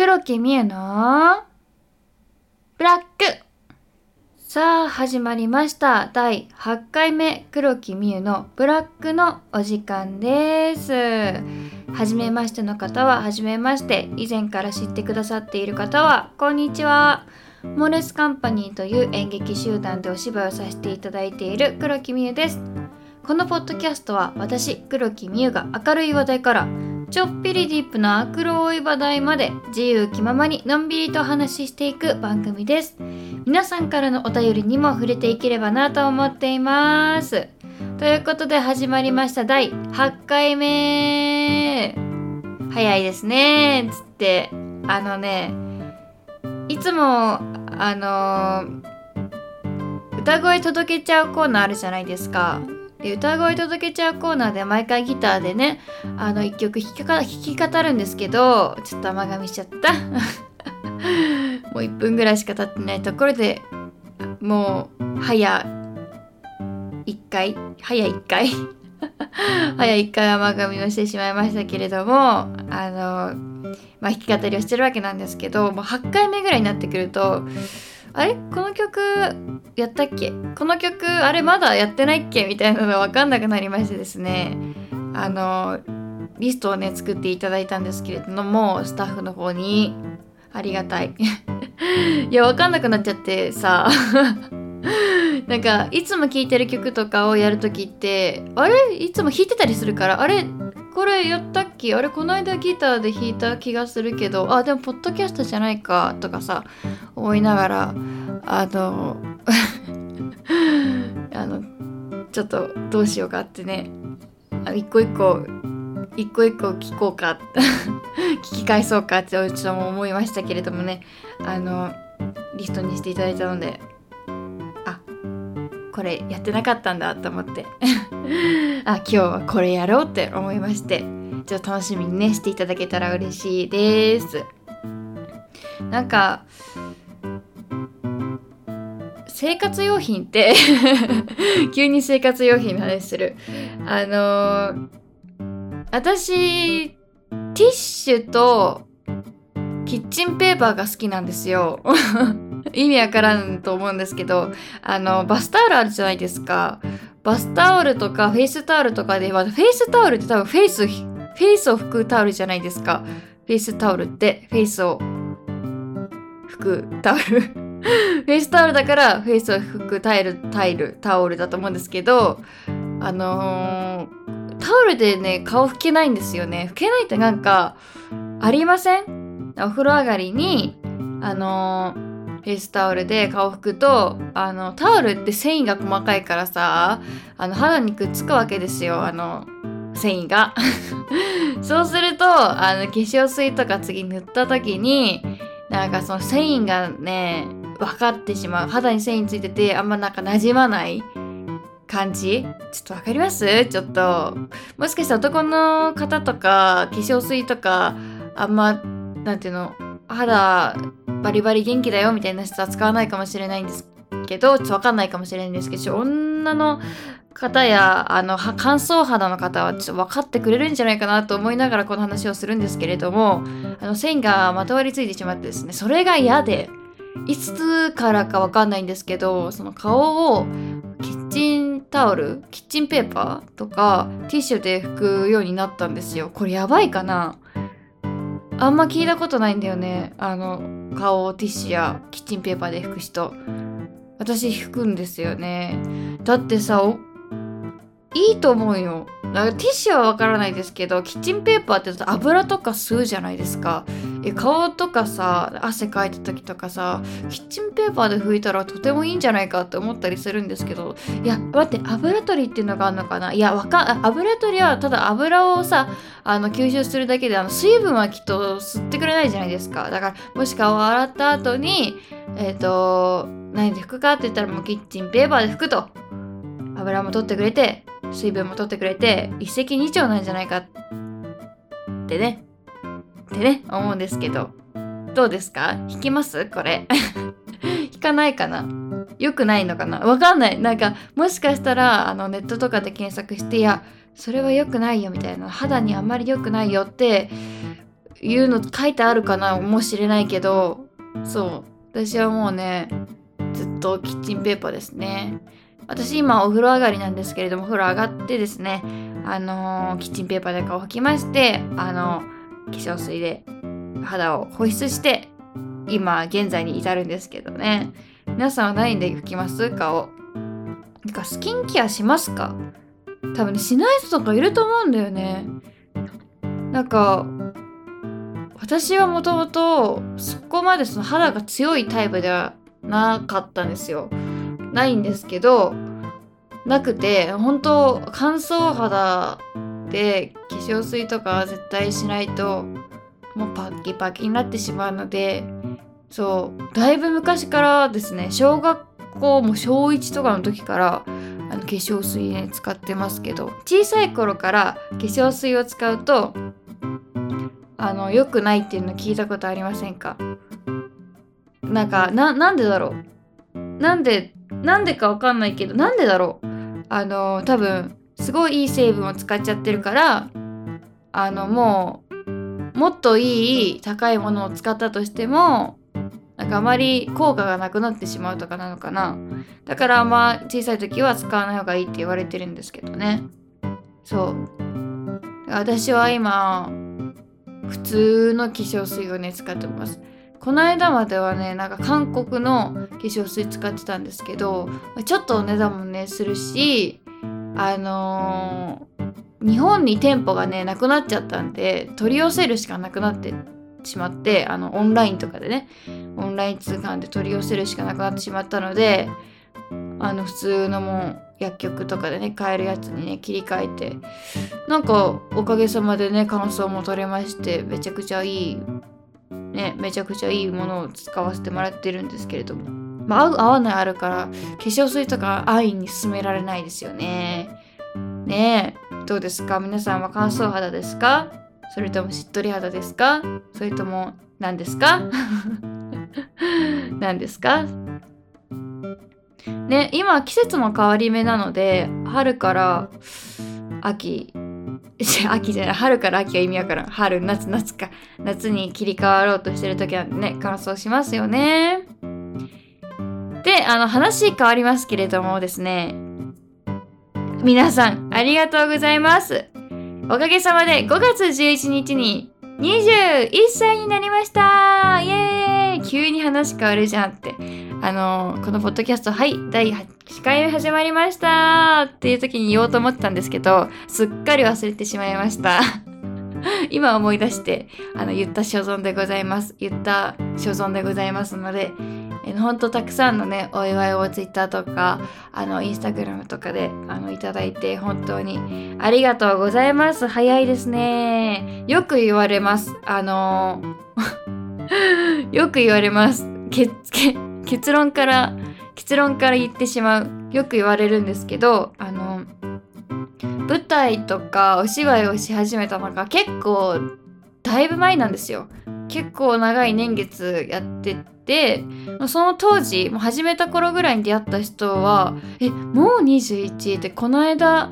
黒木美優のブラック。さあ始まりました。第8回目黒木美優のブラックのお時間です。初めましての方は初めまして以前から知ってくださっている方はこんにちは。モーレスカンパニーという演劇集団でお芝居をさせていただいている黒木美優です。このポッドキャストは私黒木美優が明るい話題からちょっぴりディープな黒い話題まで自由気ままにのんびりとお話ししていく番組です。皆さんからのお便りにも触れていければなと思っています。ということで始まりました。第8回目。早いですね。つって。あのね。いつもあの歌声届けちゃうコーナーあるじゃないですか。で歌声届けちゃうコーナーで毎回ギターでねあの1曲弾き弾き語るんですけどちょっと甘噛みしちゃった。もう1分ぐらいしか経ってないところでもう早1回早1回 早1回甘噛みをしてしまいましたけれどもあのまあ弾き語りをしてるわけなんですけどもう8回目ぐらいになってくるとあれ？この曲やったっけ？この曲あれまだやってないっけ？みたいなのが分かんなくなりましてですね。あのリストをね作っていただいたんですけれどもスタッフの方にありがたい。いや分かんなくなっちゃってさ なんかいつも聴いてる曲とかをやる時ってあれ？いつも弾いてたりするからあれ？これやったっけ？あれこの間ギターで弾いた気がするけどあでもポッドキャストじゃないかとかさ思いながらあの あのちょっとどうしようかってね。あ一個一個一個一個聞こうか 聞き返そうかってちょっと思いましたけれどもね。あのリストにしていただいたのでこれやってなかったんだと思って。あ今日はこれやろうって思いまして。ちょっと楽しみにねしていただけたら嬉しいです。なんか生活用品って 急に生活用品の話する。あのー、私ティッシュとキッチンペーパーが好きなんですよ。意味わからんと思うんですけどあのバスタオルあるじゃないですか。バスタオルとかフェイスタオルとかではフェイスタオルって多分フェイスフェイスを拭くタオルじゃないですか。フェイスタオルってフェイスを拭くタオル。フェイスタオルだからフェイスを拭くタイル、タイル、タオルだと思うんですけど、あのー、タオルでね、顔拭けないんですよね。拭けないってなんか、ありません？お風呂上がりに、あのー、フェイスタオルで顔拭くと、あの、タオルって繊維が細かいからさ、あの、肌にくっつくわけですよ、あの、繊維が。そうすると、あの、化粧水とか次塗った時に、なんかその繊維がね、分かってしまう。肌に繊維ついててあんまなんか馴染まない。感じ？ちょっと分かります？ちょっと。もしかしたら男の方とか化粧水とかあんまなんていうの肌バリバリ元気だよみたいな人は使わないかもしれないんですけどちょっと分かんないかもしれないんですけど女の方やあの乾燥肌の方はちょっと分かってくれるんじゃないかなと思いながらこの話をするんですけれどもあの繊維がまとわりついてしまってですねそれが嫌でいつからかわかんないんですけどその顔をキッチンタオルキッチンペーパーとかティッシュで拭くようになったんですよ。これやばいかな。あんま聞いたことないんだよね。あの顔をティッシュやキッチンペーパーで拭く人。私拭くんですよね。だってさいいと思うよ。なんかティッシュはわからないですけどキッチンペーパーって油とか吸うじゃないですか。え顔とかさ汗かいた時とかさキッチンペーパーで拭いたらとてもいいんじゃないかって思ったりするんですけど。いや待って油取りっていうのがあるのかな？いやわか油取りはただ油をさあの吸収するだけであの水分はきっと吸ってくれないじゃないですか。だからもし顔を洗った後にえっ、ー、と何で拭くかって言ったらもうキッチンペーパーで拭くと。油も取ってくれて水分も取ってくれて一石二鳥なんじゃないかってね。ってね思うんですけど。どうですか？弾きます？これ。弾かないかな？良くないのかな？わかんない。なんかもしかしたらあのネットとかで検索していやそれは良くないよみたいな。肌にあんまり良くないよっていうの書いてあるかな？もしれないけど。そう。私はもうねずっとキッチンペーパーですね。私今お風呂上がりなんですけれどもお風呂上がってですねあのー、キッチンペーパーで顔を拭きましてあの化粧水で肌を保湿して今現在に至るんですけどね。皆さんは何で拭きます？顔。なんかスキンケアしますか？多分ねしない人とかいると思うんだよね。なんか私はもともとそこまでその肌が強いタイプではなかったんですよ。ないんですけどなくて本当乾燥肌で化粧水とかは絶対しないともうパッキパキになってしまうのでそうだいぶ昔からですね小学校も小1とかの時からあの化粧水ね使ってますけど小さい頃から化粧水を使うとあの良くないっていうの聞いたことありませんか？なんかななんでだろう？なんでなんでかわかんないけどなんでだろう？あの多分すごいいい成分を使っちゃってるからあのもうもっといい高いものを使ったとしてもなんかあまり効果がなくなってしまうとかなのかな。だからあんま小さい時は使わない方がいいって言われてるんですけどね。そう。私は今普通の化粧水をね使ってます。この間まではねなんか韓国の化粧水使ってたんですけどちょっとお値段もねするしあのー、日本に店舗がねなくなっちゃったんで取り寄せるしかなくなってしまってあのオンラインとかでねオンライン通販で取り寄せるしかなくなってしまったのであの普通のもう薬局とかでね買えるやつにね切り替えてなんかおかげさまでね感想も取れましてめちゃくちゃいいねめちゃくちゃいいものを使わせてもらってるんですけれども。まあ合う合わないあるから化粧水とか安易に勧められないですよね。ねえどうですか？皆さんは乾燥肌ですか？それともしっとり肌ですか？それとも何ですか？何ですか？ね今季節の変わり目なので春から秋 秋じゃない春から秋は意味わからん。春夏夏か。夏に切り替わろうとしてる時はね乾燥しますよね。であの話変わりますけれどもですね。皆さんありがとうございます。おかげさまで5月11日に21歳になりました。イエーイ。急に話変わるじゃんって。あのこのポッドキャストはい第8回目始まりました。っていう時に言おうと思ったんですけどすっかり忘れてしまいました。今思い出してあの言った所存でございます。言った所存でございますのでほんとたくさんのねお祝いを Twitter とかあの Instagram とかであのいただいて本当にありがとうございます。早いですね。よく言われます。あの よく言われます。結論から結論から言ってしまう。よく言われるんですけどあの舞台とかお芝居をし始めたのが結構だいぶ前なんですよ。結構長い年月やっててその当時も始めた頃ぐらいに出会った人は「えもう 21?」ってこの間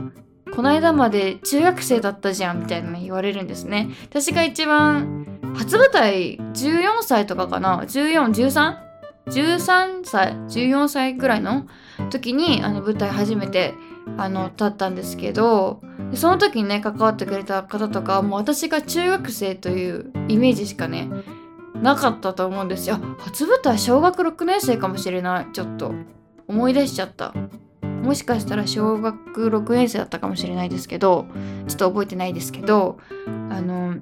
この間まで中学生だったじゃんみたいなの言われるんですね。私が一番初舞台14歳とかかな？1413 13歳？14歳ぐらいの時にあの舞台初めてあの立ったんですけどその時にね関わってくれた方とかもう私が中学生というイメージしかねなかったと思うんですよ。初舞台小学6年生かもしれない。ちょっと思い出しちゃった。もしかしたら小学6年生だったかもしれないですけどちょっと覚えてないですけどあの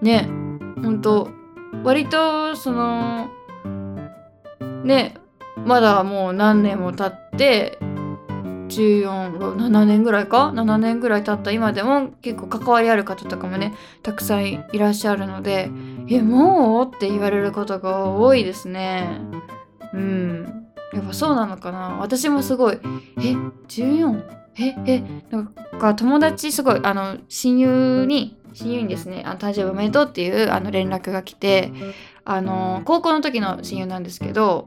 ねほんと割とそのねまだもう何年も経って147年ぐらいか？7年ぐらい経った。今でも結構関わりある方とかもねたくさんいらっしゃるので「えもう?」って言われることが多いですね。うん。やっぱそうなのかな？私もすごい「え 14? ええなんか友達すごいあの親友に親友にですね「あの誕生日おめでとう」っていうあの連絡が来てあの高校の時の親友なんですけど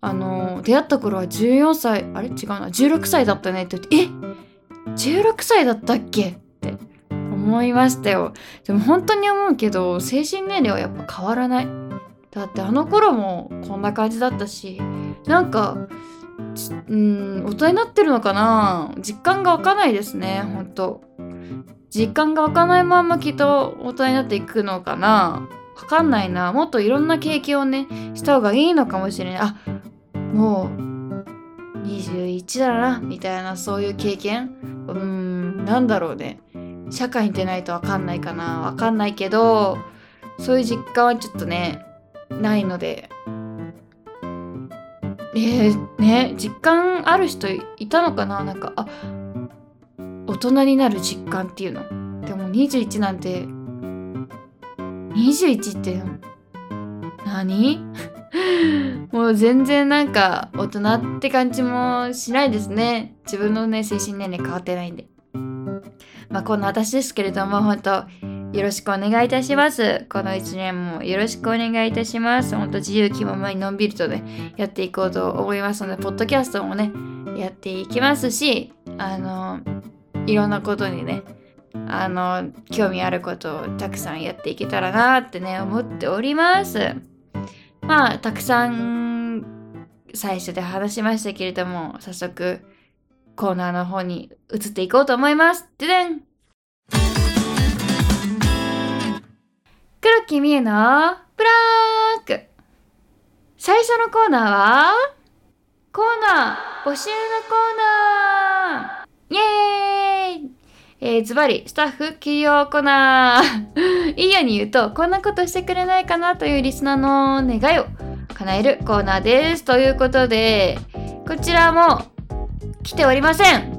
あの出会った頃は14歳あれ？違うな。16歳だったねって言ってえ？16歳だったっけ？って思いましたよ。でも本当に思うけど精神年齢はやっぱ変わらない。だってあの頃もこんな感じだったしなんかうん大人になってるのかな？実感が湧かないですね本当。実感が湧かないままきっと大人になっていくのかな？わかんないな。もっといろんな経験をねした方がいいのかもしれない。あもう21だなみたいなそういう経験？うんなんだろうね。社会に出ないとわかんないかな。わかんないけどそういう実感はちょっとねないので。えー、ね実感ある人いたのかな？なんかあ大人になる実感っていうの。でも21なんて21って何？もう全然なんか大人って感じもしないですね自分のね精神年齢変わってないんでまあこんな私ですけれども本当よろしくお願いいたします。この1年もよろしくお願いいたします。ほんと自由気ままにのんびりとね、やっていこうと思いますので、ポッドキャストもね、やっていきますし、あの、いろんなことにね、あの、興味あることをたくさんやっていけたらなってね、思っております。まあ、たくさん最初で話しましたけれども、早速コーナーの方に移っていこうと思います。ででん黒木美優のブラック最初のコーナーはコーナー募集のコーナーイエーイえー、ズバリ、スタッフ起用コーナーいいように言うと、こんなことしてくれないかなというリスナーの願いを叶えるコーナーです。ということで、こちらも来ておりません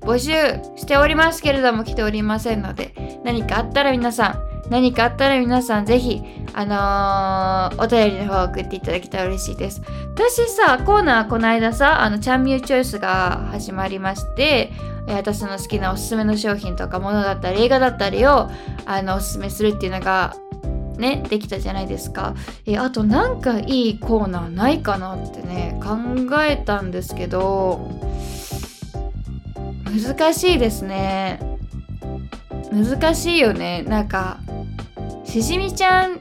募集しておりますけれども来ておりませんので、何かあったら皆さん、何かあったら皆さんぜひ、あのー、お便りの方を送っていただけたら嬉しいです。私さ、コーナーこの間さ、あの、チャンミューチョイスが始まりまして、え私の好きなおすすめの商品とかものだったり映画だったりをあのおすすめするっていうのがねできたじゃないですか。えあとなんかいいコーナーないかなってね考えたんですけど難しいですね。難しいよね。なんかしじみちゃん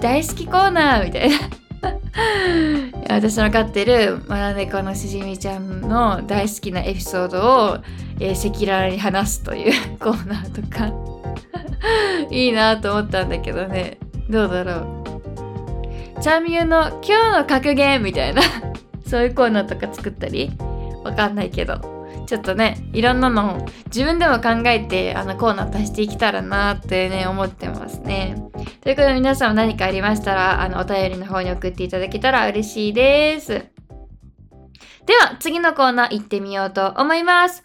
大好きコーナーみたいな。私の飼ってるマナネコのしじみちゃんの大好きなエピソードを赤裸々に話すという コーナーとか。いいなと思ったんだけどね。どうだろう。チャンミューの今日の格言みたいな。そういうコーナーとか作ったり？わかんないけど。ちょっとねいろんなの自分でも考えてあのコーナー足していけたらなってね思ってますね。ということで皆さんも何かありましたらあのお便りの方に送っていただけたら嬉しいです。では次のコーナー行ってみようと思います。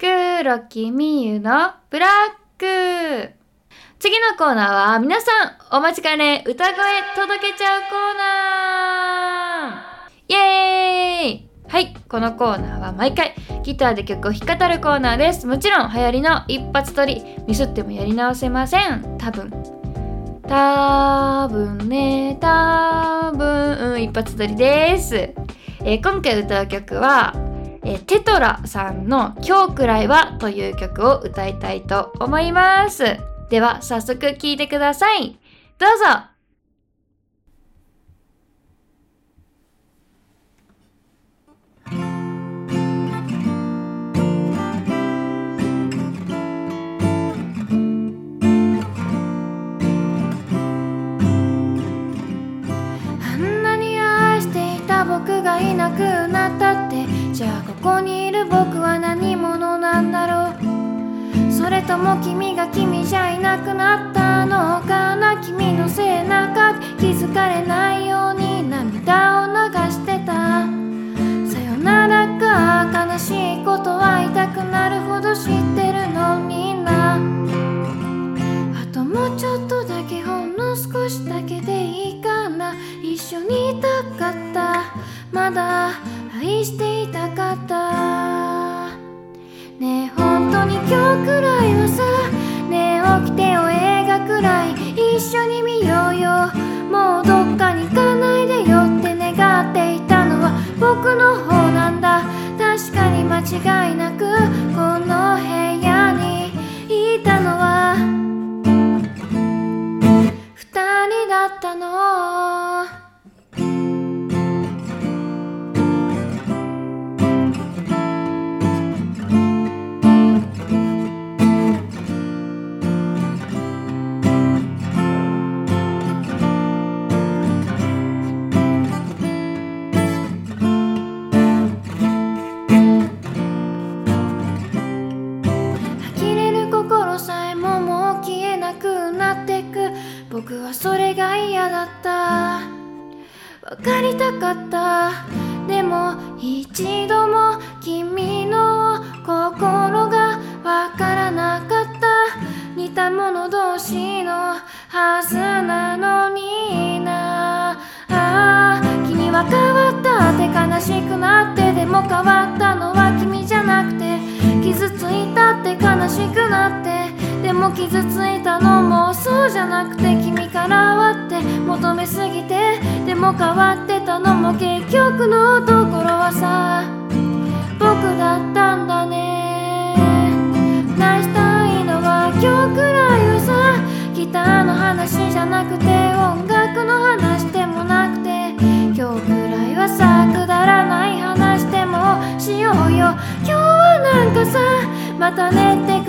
黒木みゆのブラック次のコーナーは皆さんお待ちかね歌声届けちゃうコーナーイエーイはい、このコーナーは毎回ギターで曲を弾き語るコーナーです。もちろん流行りの一発撮り、ミスってもやり直せません。多分。多分ね、多分、うん、一発撮りです。えー、今回歌う曲は、えー、テトラさんの今日くらいはという曲を歌いたいと思います。では早速聴いてください。どうぞ僕がいなくなったじゃあここにいる僕は何者なんだろう？それとも君が君じゃいなくなったのかな？君のせいなか気づかれないように涙を流してた？さよならが悲しいことは痛くなるほど知ってるの？みんな。あともうちょっとだけほんの少しだけでいいかな？一緒にいたかった？まだ愛していたかった。ねえ本当に今日くらいはさねえ起きてよ映画くらい一緒に見ようよ。もうどっかに行かないでよって願っていたのは僕の方なんだ。確かに間違いなくこの部屋にいたのは。二人だったの。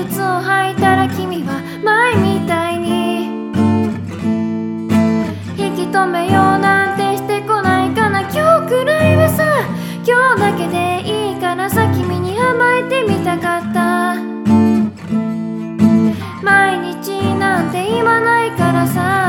靴を履いたら君は前みたいに。引き止めようなんてしてこないかな。今日くらいはさ今日だけでいいからさ君に甘えてみたかった。毎日なんて言わないからさ。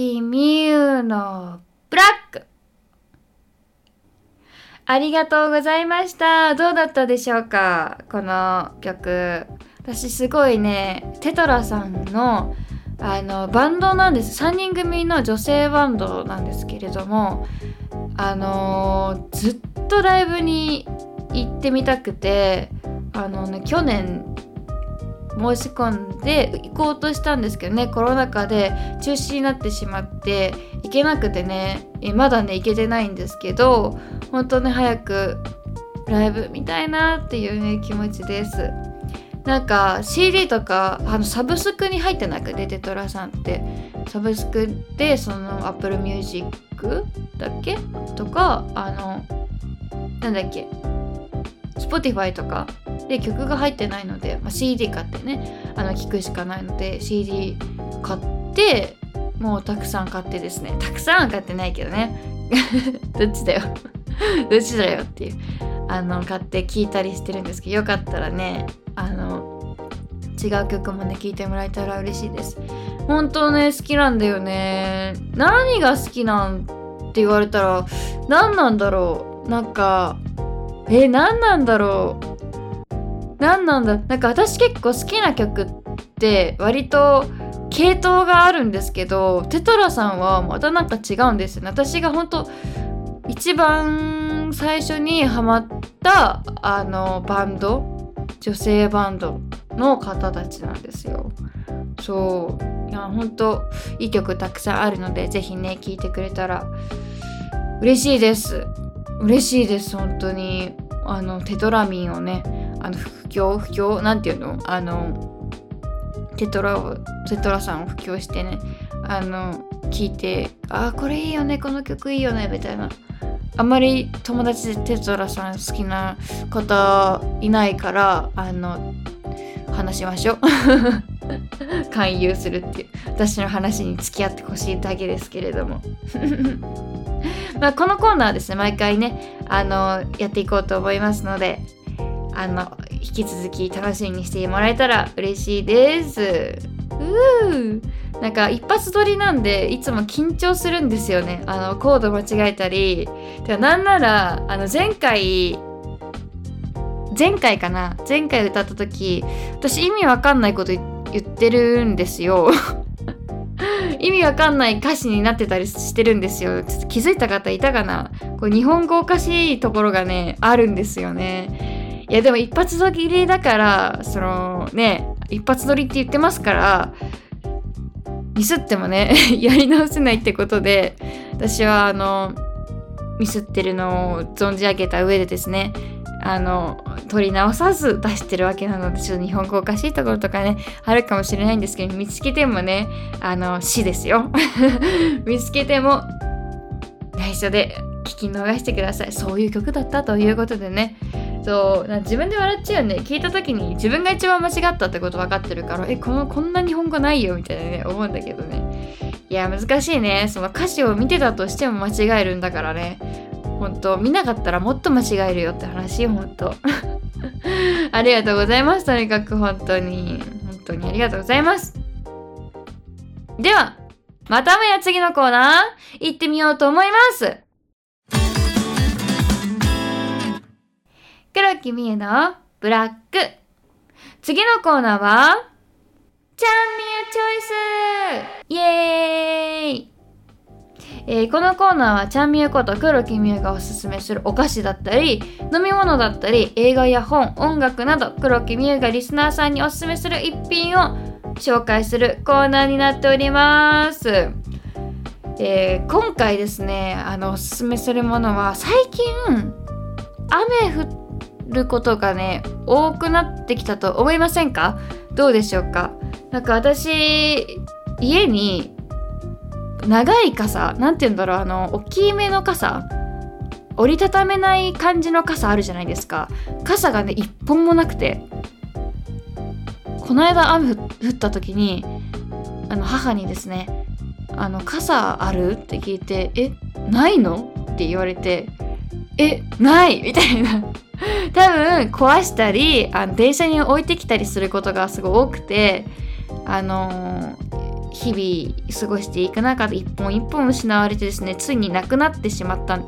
黒木美優のブラックありがとうございました。どうだったでしょうか？この曲。私すごいね、テトラさんのあのバンドなんです。3人組の女性バンドなんですけれども、あのーずっとライブに行ってみたくて、あのね、去年申し込んで行こうとしたんですけどねコロナ禍で中止になってしまって行けなくてねえまだね行けてないんですけど本当ね早くライブ見たいなっていうね気持ちです。なんか CD とかあのサブスクに入ってなくてテトラさんって。サブスクでその Apple Music だっけ？とかあのなんだっけ？Spotify とかで曲が入ってないので、まあ、CD 買ってねあの聞くしかないので CD 買ってもうたくさん買ってですね。たくさん買ってないけどね。どっちだよ。どっちだよっていう。あの買って聞いたりしてるんですけどよかったらねあの違う曲もね聴いてもらえたら嬉しいです。本当ね好きなんだよね。何が好きなんって言われたら何なんだろう。なんかえ何なんだろう。何なんだ。なんか私結構好きな曲って割と系統があるんですけどテトラさんはまたなんか違うんですよね。私が本当一番最初にハマったあのバンド女性バンドの方たちなんですよ。そう。いや本当いい曲たくさんあるのでぜひね聴いてくれたら嬉しいです。嬉しいです本当に。あのテトラミンをねあの布教不況なんていうの？あのテトラをテトラさんを布教してねあの聞いてあこれいいよねこの曲いいよねみたいな。あんまり友達でテトラさん好きな方いないからあの話しましょう。勧誘するっていう。私の話に付き合ってほしいだけですけれども。まあこのコーナーはですね毎回ねあのやっていこうと思いますのであの引き続き楽しみにしてもらえたら嬉しいです。うー。なんか一発撮りなんでいつも緊張するんですよね。あのコード間違えたり。てかなんならあの前回前回かな？前回歌った時私意味わかんないこと言ってるんですよ。意味わかんない歌詞になってたりしてるんですよ。ちょっと気づいた方いたかな？これ日本語おかしいところがねあるんですよね。いやでも一発撮りだからそのね一発撮りって言ってますからミスってもね やり直せないってことで私はあのミスってるのを存じ上げた上でですねあの取り直さず出してるわけなのでちょっと日本語おかしいところとかねあるかもしれないんですけど見つけてもねあの死ですよ。見つけても内緒で聞き逃してください。そういう曲だったということでね。そう自分で笑っちゃうね。聞いた時に自分が一番間違ったってこと分かってるからえこのこんな日本語ないよみたいなね思うんだけどね。いや難しいね。その歌詞を見てたとしても間違えるんだからね。本当見なかったらもっと間違えるよって話本当。ありがとうございますとにかく本当に。本当にありがとうございます。ではまたもや次のコーナー行ってみようと思います。黒木美恵のブラック。次のコーナーはちゃんみゆチョイス。イエーイ。えー、このコーナーはちゃんみゆこと黒木みゆがおすすめするお菓子だったり飲み物だったり映画や本音楽など黒木みゆがリスナーさんにおすすめする一品を紹介するコーナーになっております、えー、今回ですねあのおすすめするものは最近雨降ることがね多くなってきたと思いませんか？どうでしょうか？なか私家に長い傘なんて言うんだろうあの大きめの傘折りたためない感じの傘あるじゃないですか傘がね一本もなくてこの間雨降った時にあの母にですね「あの傘ある?」って聞いて「えないの?」って言われて「えない!」みたいな 多分壊したりあの電車に置いてきたりすることがすごい多くてあのー日々過ごしていく中で一本一本失われてですねついになくなってしまったっ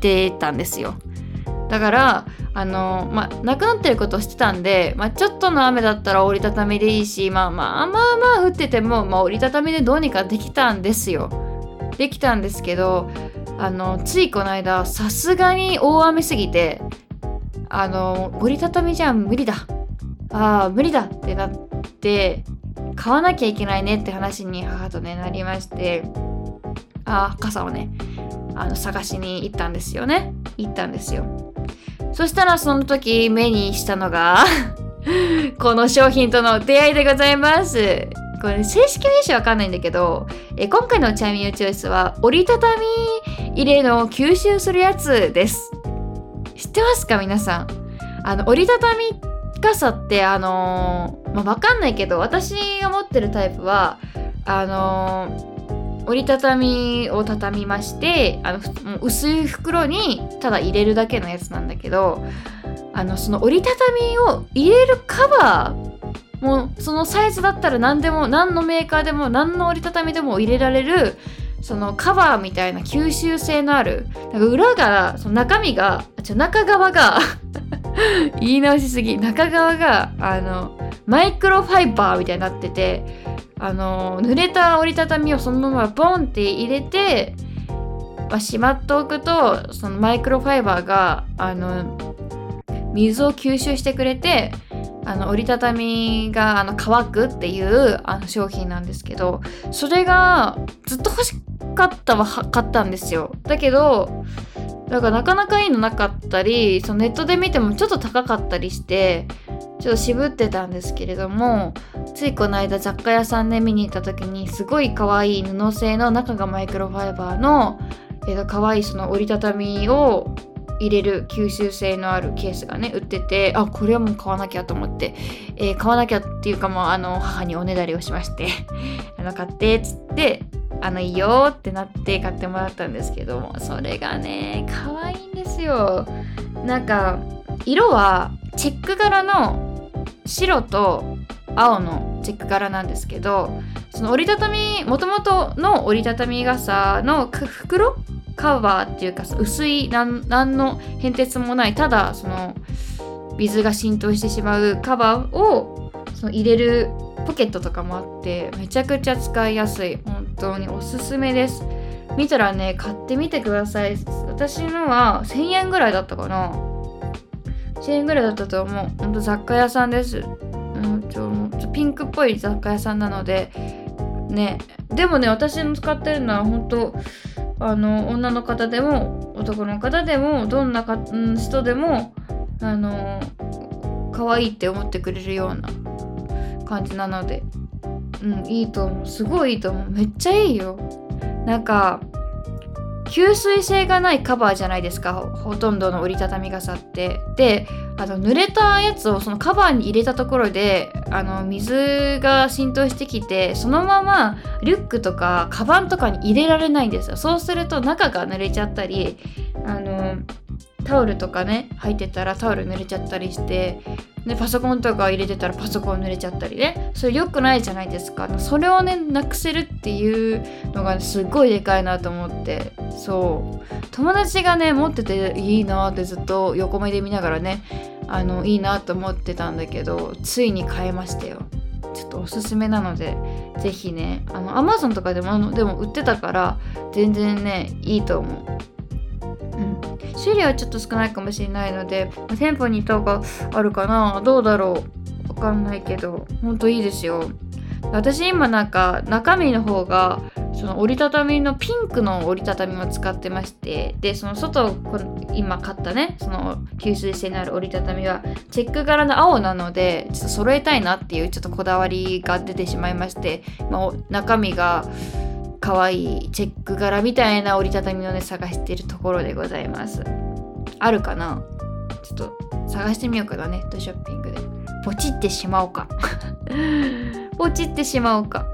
てたんですよ。だからあのまあなくなってることをしてたんで、まあ、ちょっとの雨だったら折りたたみでいいしまあまあまあまあ降ってても、まあ、折りたたみでどうにかできたんですよ。できたんですけどあのついこの間さすがに大雨すぎてあの折りたたみじゃ無理だ。ああ無理だってなって買わなきゃいけないねって話に母とねなりましてあ傘をねあの探しに行ったんですよね。行ったんですよ。そしたらその時目にしたのが この商品との出会いでございます。これ正式名称わかんないんだけどえ今回のチャイミューチョイスは折りたたみ入れの吸収するやつです。知ってますか皆さん？あの折りたたみ傘ってあのー、まあ、わかんないけど私が持ってるタイプはあのー、折りたたみを畳みましてあの薄い袋にただ入れるだけのやつなんだけどあのその折りたたみを入れるカバーもそのサイズだったら何でも何のメーカーでも何の折りたたみでも入れられるそのカバーみたいな吸収性のあるなんか裏がその中身がちょ中側が 言い直しすぎ。中側があのマイクロファイバーみたいになっててあの濡れた折りたたみをそのままボンって入れて、まあ、しまっておくとそのマイクロファイバーがあの水を吸収してくれてあの折りたたみがあの乾くっていうあの商品なんですけどそれがずっと欲しかったは買ったんですよ。だけどだからなかなかいいのなかったりそのネットで見てもちょっと高かったりしてちょっと渋ってたんですけれどもついこの間雑貨屋さんで見に行った時にすごい可愛い布製の中がマイクロファイバーの、えー、可愛いその折りたたみを入れる吸収性のあるケースがね売っててあこれはもう買わなきゃと思って、えー、買わなきゃっていうかもうあの母におねだりをしまして あの買ってっつってあのいいよってなって買ってもらったんですけどもそれがね可愛いんですよ。なんか色はチェック柄の白と青のチェック柄なんですけどその折りたたみもともとの折りたたみ傘の袋カバーっていうか薄い何の変哲もないただその水が浸透してしまうカバーをその入れるポケットとかもあってめちゃくちゃ使いやすい。本当におすすめです。見たらね買ってみてください。私のは1000円ぐらいだったかな。1000円ぐらいだったと思う。ほんと雑貨屋さんです。うんちょちょピンクっぽい雑貨屋さんなので。ね。でもね私の使ってるのは本当あの女の方でも男の方でもどんなか、人でもあの可愛いって思ってくれるような感じなのでうんいいと思う。すごいいいと思う。めっちゃいいよ。なんか吸水性がないカバーじゃないですか。ほとんどの折りたたみ傘って。であの濡れたやつをそのカバーに入れたところであの水が浸透してきてそのままリュックとかカバンとかに入れられないんですよ。そうすると中が濡れちゃったりあのタオルとかね入ってたらタオル濡れちゃったりしてでパソコンとか入れてたらパソコン濡れちゃったりね。それ良くないじゃないですか。それをねなくせるっていうのがすっごいでかいなと思って。そう。友達がね持ってていいなってずっと横目で見ながらねあのいいなと思ってたんだけどついに買えましたよ。ちょっとおすすめなので是非ねあの Amazon とかでもでも売ってたから全然ねいいと思う。種類はちょっと少ないかもしれないので店舗に行った方があるかなどうだろう。わかんないけどほんといいですよ。私今なんか中身の方がその折りたたみのピンクの折りたたみを使ってましてでその外今買ったねその吸水性のある折りたたみはチェック柄の青なのでちょっと揃えたいなっていうちょっとこだわりが出てしまいまして、まあ、中身が可愛いチェック柄みたいな折りたたみをね探しているところでございます。あるかな？ちょっと探してみようかなネットショッピングで。ポチってしまおうか。ポチってしまおうか。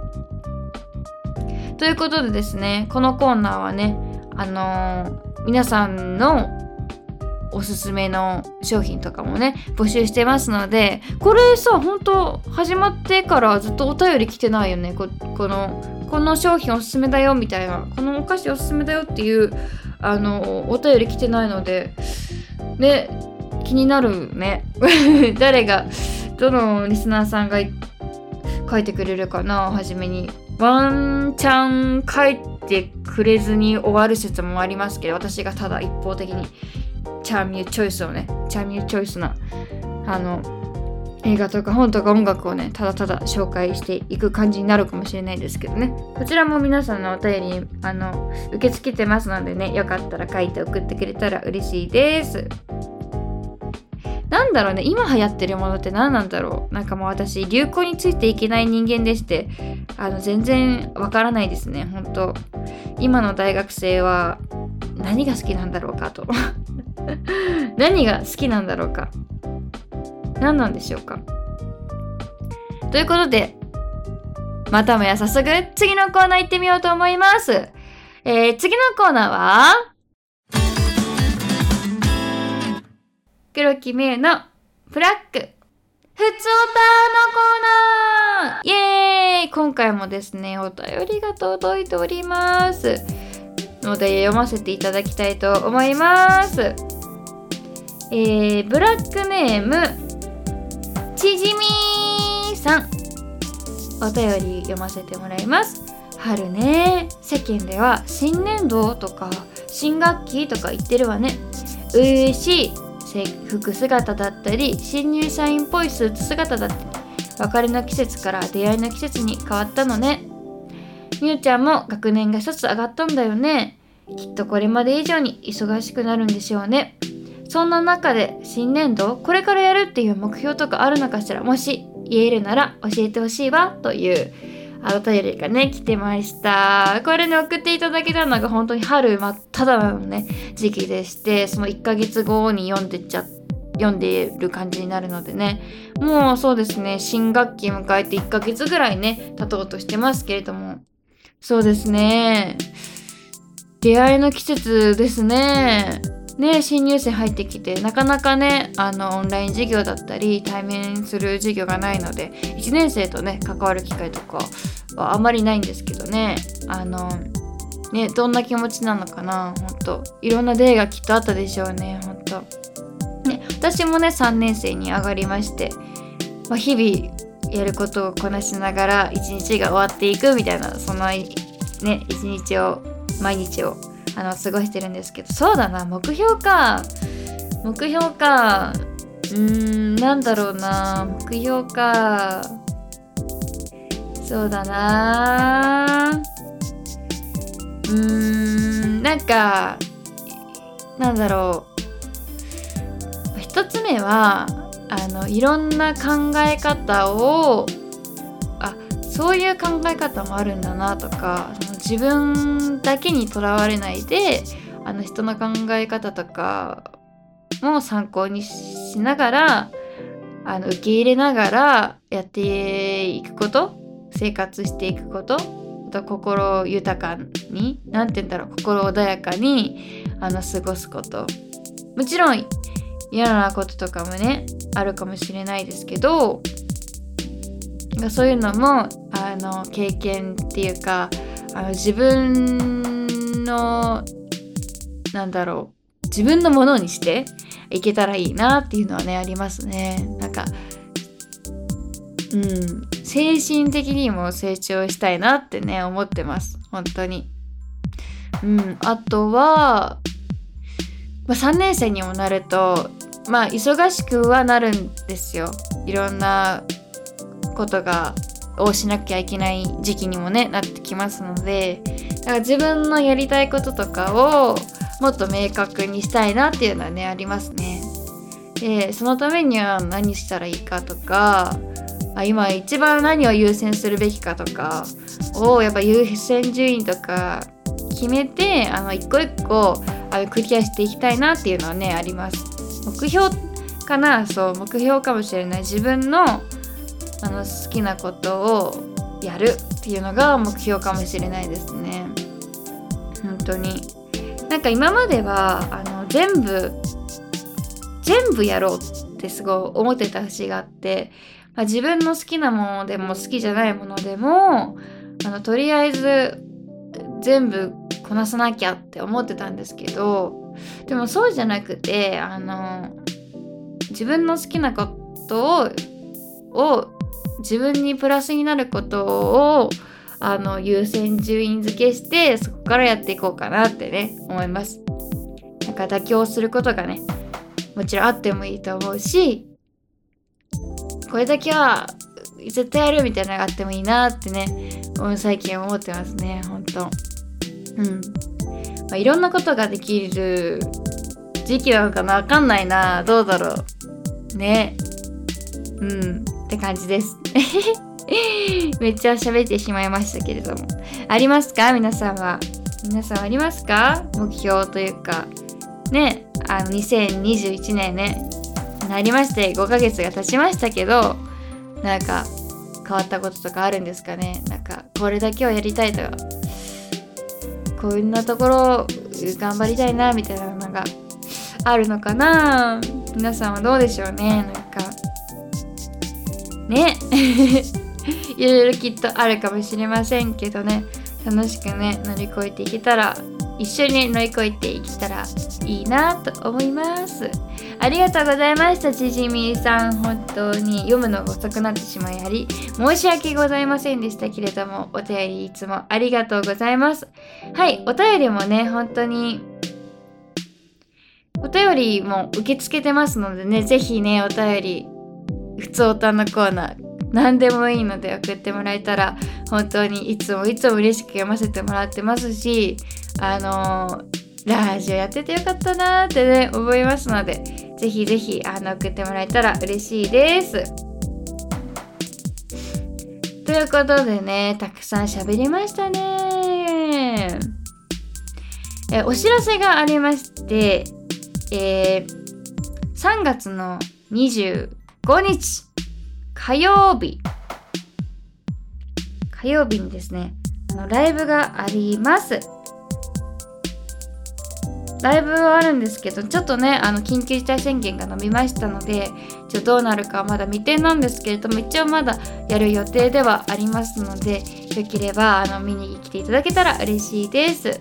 ということでですねこのコーナーはねあのー、皆さんのおすすめの商品とかもね募集してますのでこれさ本当始まってからずっとお便り来てないよね？このこの商品おすすめだよみたいなこのお菓子おすすめだよっていうあのお便り来てないのでね気になるね。誰がどのリスナーさんが書いてくれるかな初めに。ワンチャン書いてくれずに終わる説もありますけど私がただ一方的にチャーミューチョイスをねチャーミューチョイスなあの映画とか本とか音楽をねただただ紹介していく感じになるかもしれないですけどね。こちらも皆さんのお便りあの受け付けてますのでねよかったら書いて送ってくれたら嬉しいです。なんだろうね今流行ってるものって何なんだろう。なんかもう私流行についていけない人間でしてあの全然わからないですね。本当今の大学生は何が好きなんだろうかと。何が好きなんだろうか。何なんでしょうかということで、またもや早速次のコーナー行ってみようと思います。えー、次のコーナーは、黒木美優のフラッグ、ふつおたのコーナーイエーイ今回もですね、お便りが届いております。ので読ませていただきたいと思います。えー、ブラックネーム、ちじみさん。お便り読ませてもらいます。春ね。世間では新年度とか新学期とか言ってるわね。嬉しい制服姿だったり新入社員っぽいスーツ姿だったり別れの季節から出会いの季節に変わったのね。みゆちゃんも学年が一つ上がったんだよね。きっとこれまで以上に忙しくなるんでしょうね。そんな中で新年度これからやるっていう目標とかあるのかしら？もし言えるなら教えてほしいわというあお便りがね来てました。これね送っていただけたのが本当に春真っ只中のね時期でしてその1ヶ月後に読んでっちゃ読んでいる感じになるのでね。もうそうですね新学期迎えて1ヶ月ぐらいね経とうとしてますけれども。そうですね。出会いの季節ですね。ね新入生入ってきてなかなかねあのオンライン授業だったり対面する授業がないので1年生とね関わる機会とかはあまりないんですけどねあのねどんな気持ちなのかなほんといろんな例がきっとあったでしょうねほんと。ね私もね3年生に上がりまして、まあ、日々やることをこなしながら一日が終わっていくみたいなそのね一日を毎日をあの過ごしてるんですけど。そうだな目標か。目標か。うーんなんだろうな。目標か。そうだな。うーんなんかなんだろう。一つ目はあのいろんな考え方をあそういう考え方もあるんだなとか自分だけにとらわれないであの人の考え方とかも参考にしながらあの受け入れながらやっていくこと生活していくことと心豊かに何て言うんだろう心穏やかにあの過ごすこと。もちろん嫌なこととかもねあるかもしれないですけどそういうのもあの経験っていうかあの自分のなんだろう自分のものにしていけたらいいなっていうのはねありますね。なんかうん精神的にも成長したいなってね思ってます。本当に。うんあとは、まあ、3年生にもなるとまあ忙しくはなるんですよ。いろんなことがをしなきゃいけない時期にもねなってきますのでだから自分のやりたいこととかをもっと明確にしたいなっていうのはねありますね。でそのためには何したらいいかとかあ今一番何を優先するべきかとかをやっぱ優先順位とか決めてあの一個一個あのクリアしていきたいなっていうのはねあります。目標かなそう目標かもしれない。自分のあの好きなことをやるっていうのが目標かもしれないですね。本当に。なんか今まではあの全部全部やろうってすごい思ってた節があって、まあ、自分の好きなものでも好きじゃないものでもあのとりあえず全部こなさなきゃって思ってたんですけどでもそうじゃなくてあの自分の好きなことをを自分にプラスになることをあの優先順位付けしてそこからやっていこうかなってね思います。なんか妥協することがねもちろんあってもいいと思うしこれだけは絶対やるみたいなのがあってもいいなってね最近思ってますねほんとうん、まあ、いろんなことができる時期なのかなわかんないなどうだろう。ね。うん。って感じです。めっちゃ喋ってしまいましたけれども。ありますか？皆さんは。皆さんありますか？目標というか。ねあの2021年ねなりまして5ヶ月が経ちましたけどなんか変わったこととかあるんですかね？なんかこれだけはやりたいとか。こんなところ頑張りたいなみたいなのがあるのかな？皆さんはどうでしょうね？なんかね。いろいろきっとあるかもしれませんけどね。楽しくね乗り越えていけたら一緒に乗り越えていけたらいいなと思います。ありがとうございましたちじみさん。本当に読むのが遅くなってしまいあり。申し訳ございませんでしたけれどもお便りいつもありがとうございます。はいお便りもね本当にお便りも受け付けてますのでね是非ねお便りふつおたのコーナー何でもいいので送ってもらえたら本当にいつもいつも嬉しく読ませてもらってますしあのー、ラジオやっててよかったなーってね思いますのでぜひぜひあの送ってもらえたら嬉しいです。ということでねたくさん喋りましたねえお知らせがありましてえー、3月の25 5日。火曜日。火曜日にですねあのライブがあります。ライブはあるんですけどちょっとねあの緊急事態宣言が伸びましたのでちょどうなるかはまだ未定なんですけれども一応まだやる予定ではありますのでよければあの見に来ていただけたら嬉しいです。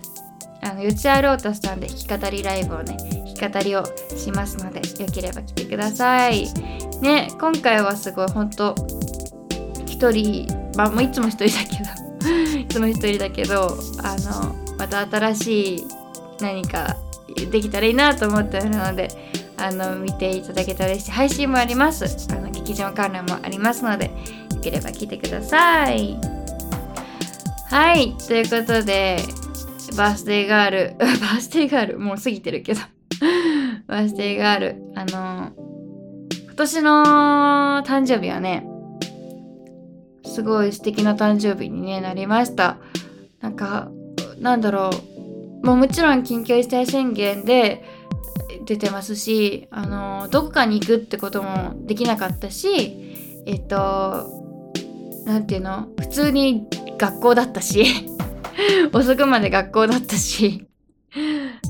あの四谷ロータスさんで弾き語りライブをね弾き語りをしますのでよければ来てください。ね今回はすごい本当一人まあもういつも一人だけど いつも一人だけどあのまた新しい何かできたらいいなと思ってるのであの見ていただけたら嬉しい。配信もあります。あの劇場関連もありますのでよければ聞いてください。はいということでバースデーガール バースデーガールもう過ぎてるけど。バースデーガールあの年の誕生日はねすごい素敵な誕生日に、ね、なりました。なんかなんだろう。もうもちろん緊急事態宣言で出てますしあのどこかに行くってこともできなかったしえっと何て言うの？普通に学校だったし 遅くまで学校だったし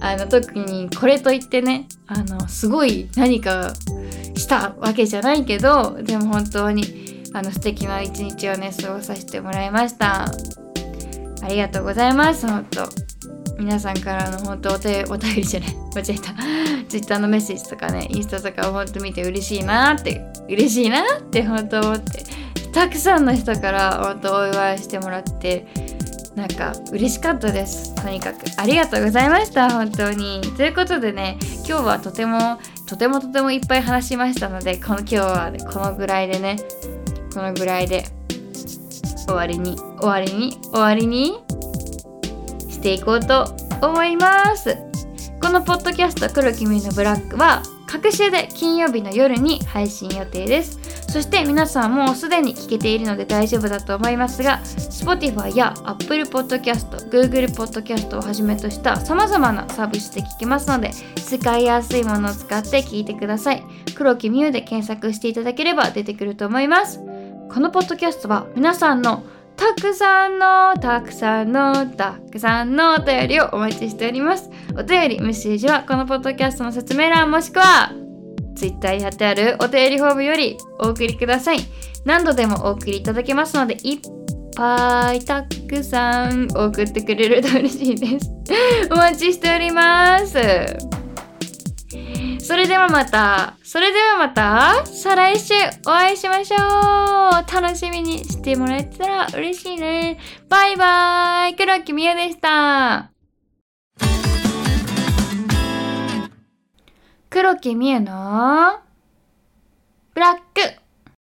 あの特にこれといってねあのすごい何かしたわけじゃないけどでも本当にあの素敵な一日をね過ごさせてもらいました。ありがとうございます本当。皆さんからの本当お手お便りじゃない 間違えた。Twitter のメッセージとかねインスタとかを本当見て嬉しいなって嬉しいなって本当思って。たくさんの人から本当お祝いしてもらってなんか嬉しかったです。とにかくありがとうございました本当に。ということでね今日はとてもとてもとてもいっぱい話しましたのでこの今日は、ね、このぐらいでねこのぐらいで終わりに終わりに終わりにしていこうと思います。このポッドキャスト「黒きみのブラック」は各週で金曜日の夜に配信予定です。そして皆さんもうすでに聞けているので大丈夫だと思いますが Spotify や Apple Podcast、Google Podcast をはじめとした様々なサービスで聞けますので使いやすいものを使って聞いてください。黒木ミュウで検索していただければ出てくると思います。このポッドキャストは皆さんのたくさんのたくさんのたくさんのお便りをお待ちしております。お便りメッセージはこのポッドキャストの説明欄もしくは Twitter に貼ってあるお便りフォームよりお送りください。何度でもお送りいただけますのでいっぱいたくさん送ってくれると嬉しいです。お待ちしております。それではまた、それではまた、再来週お会いしましょう。楽しみにしてもらえたら嬉しいね。バイバーイ。黒木みやでした。黒木みやのブラック。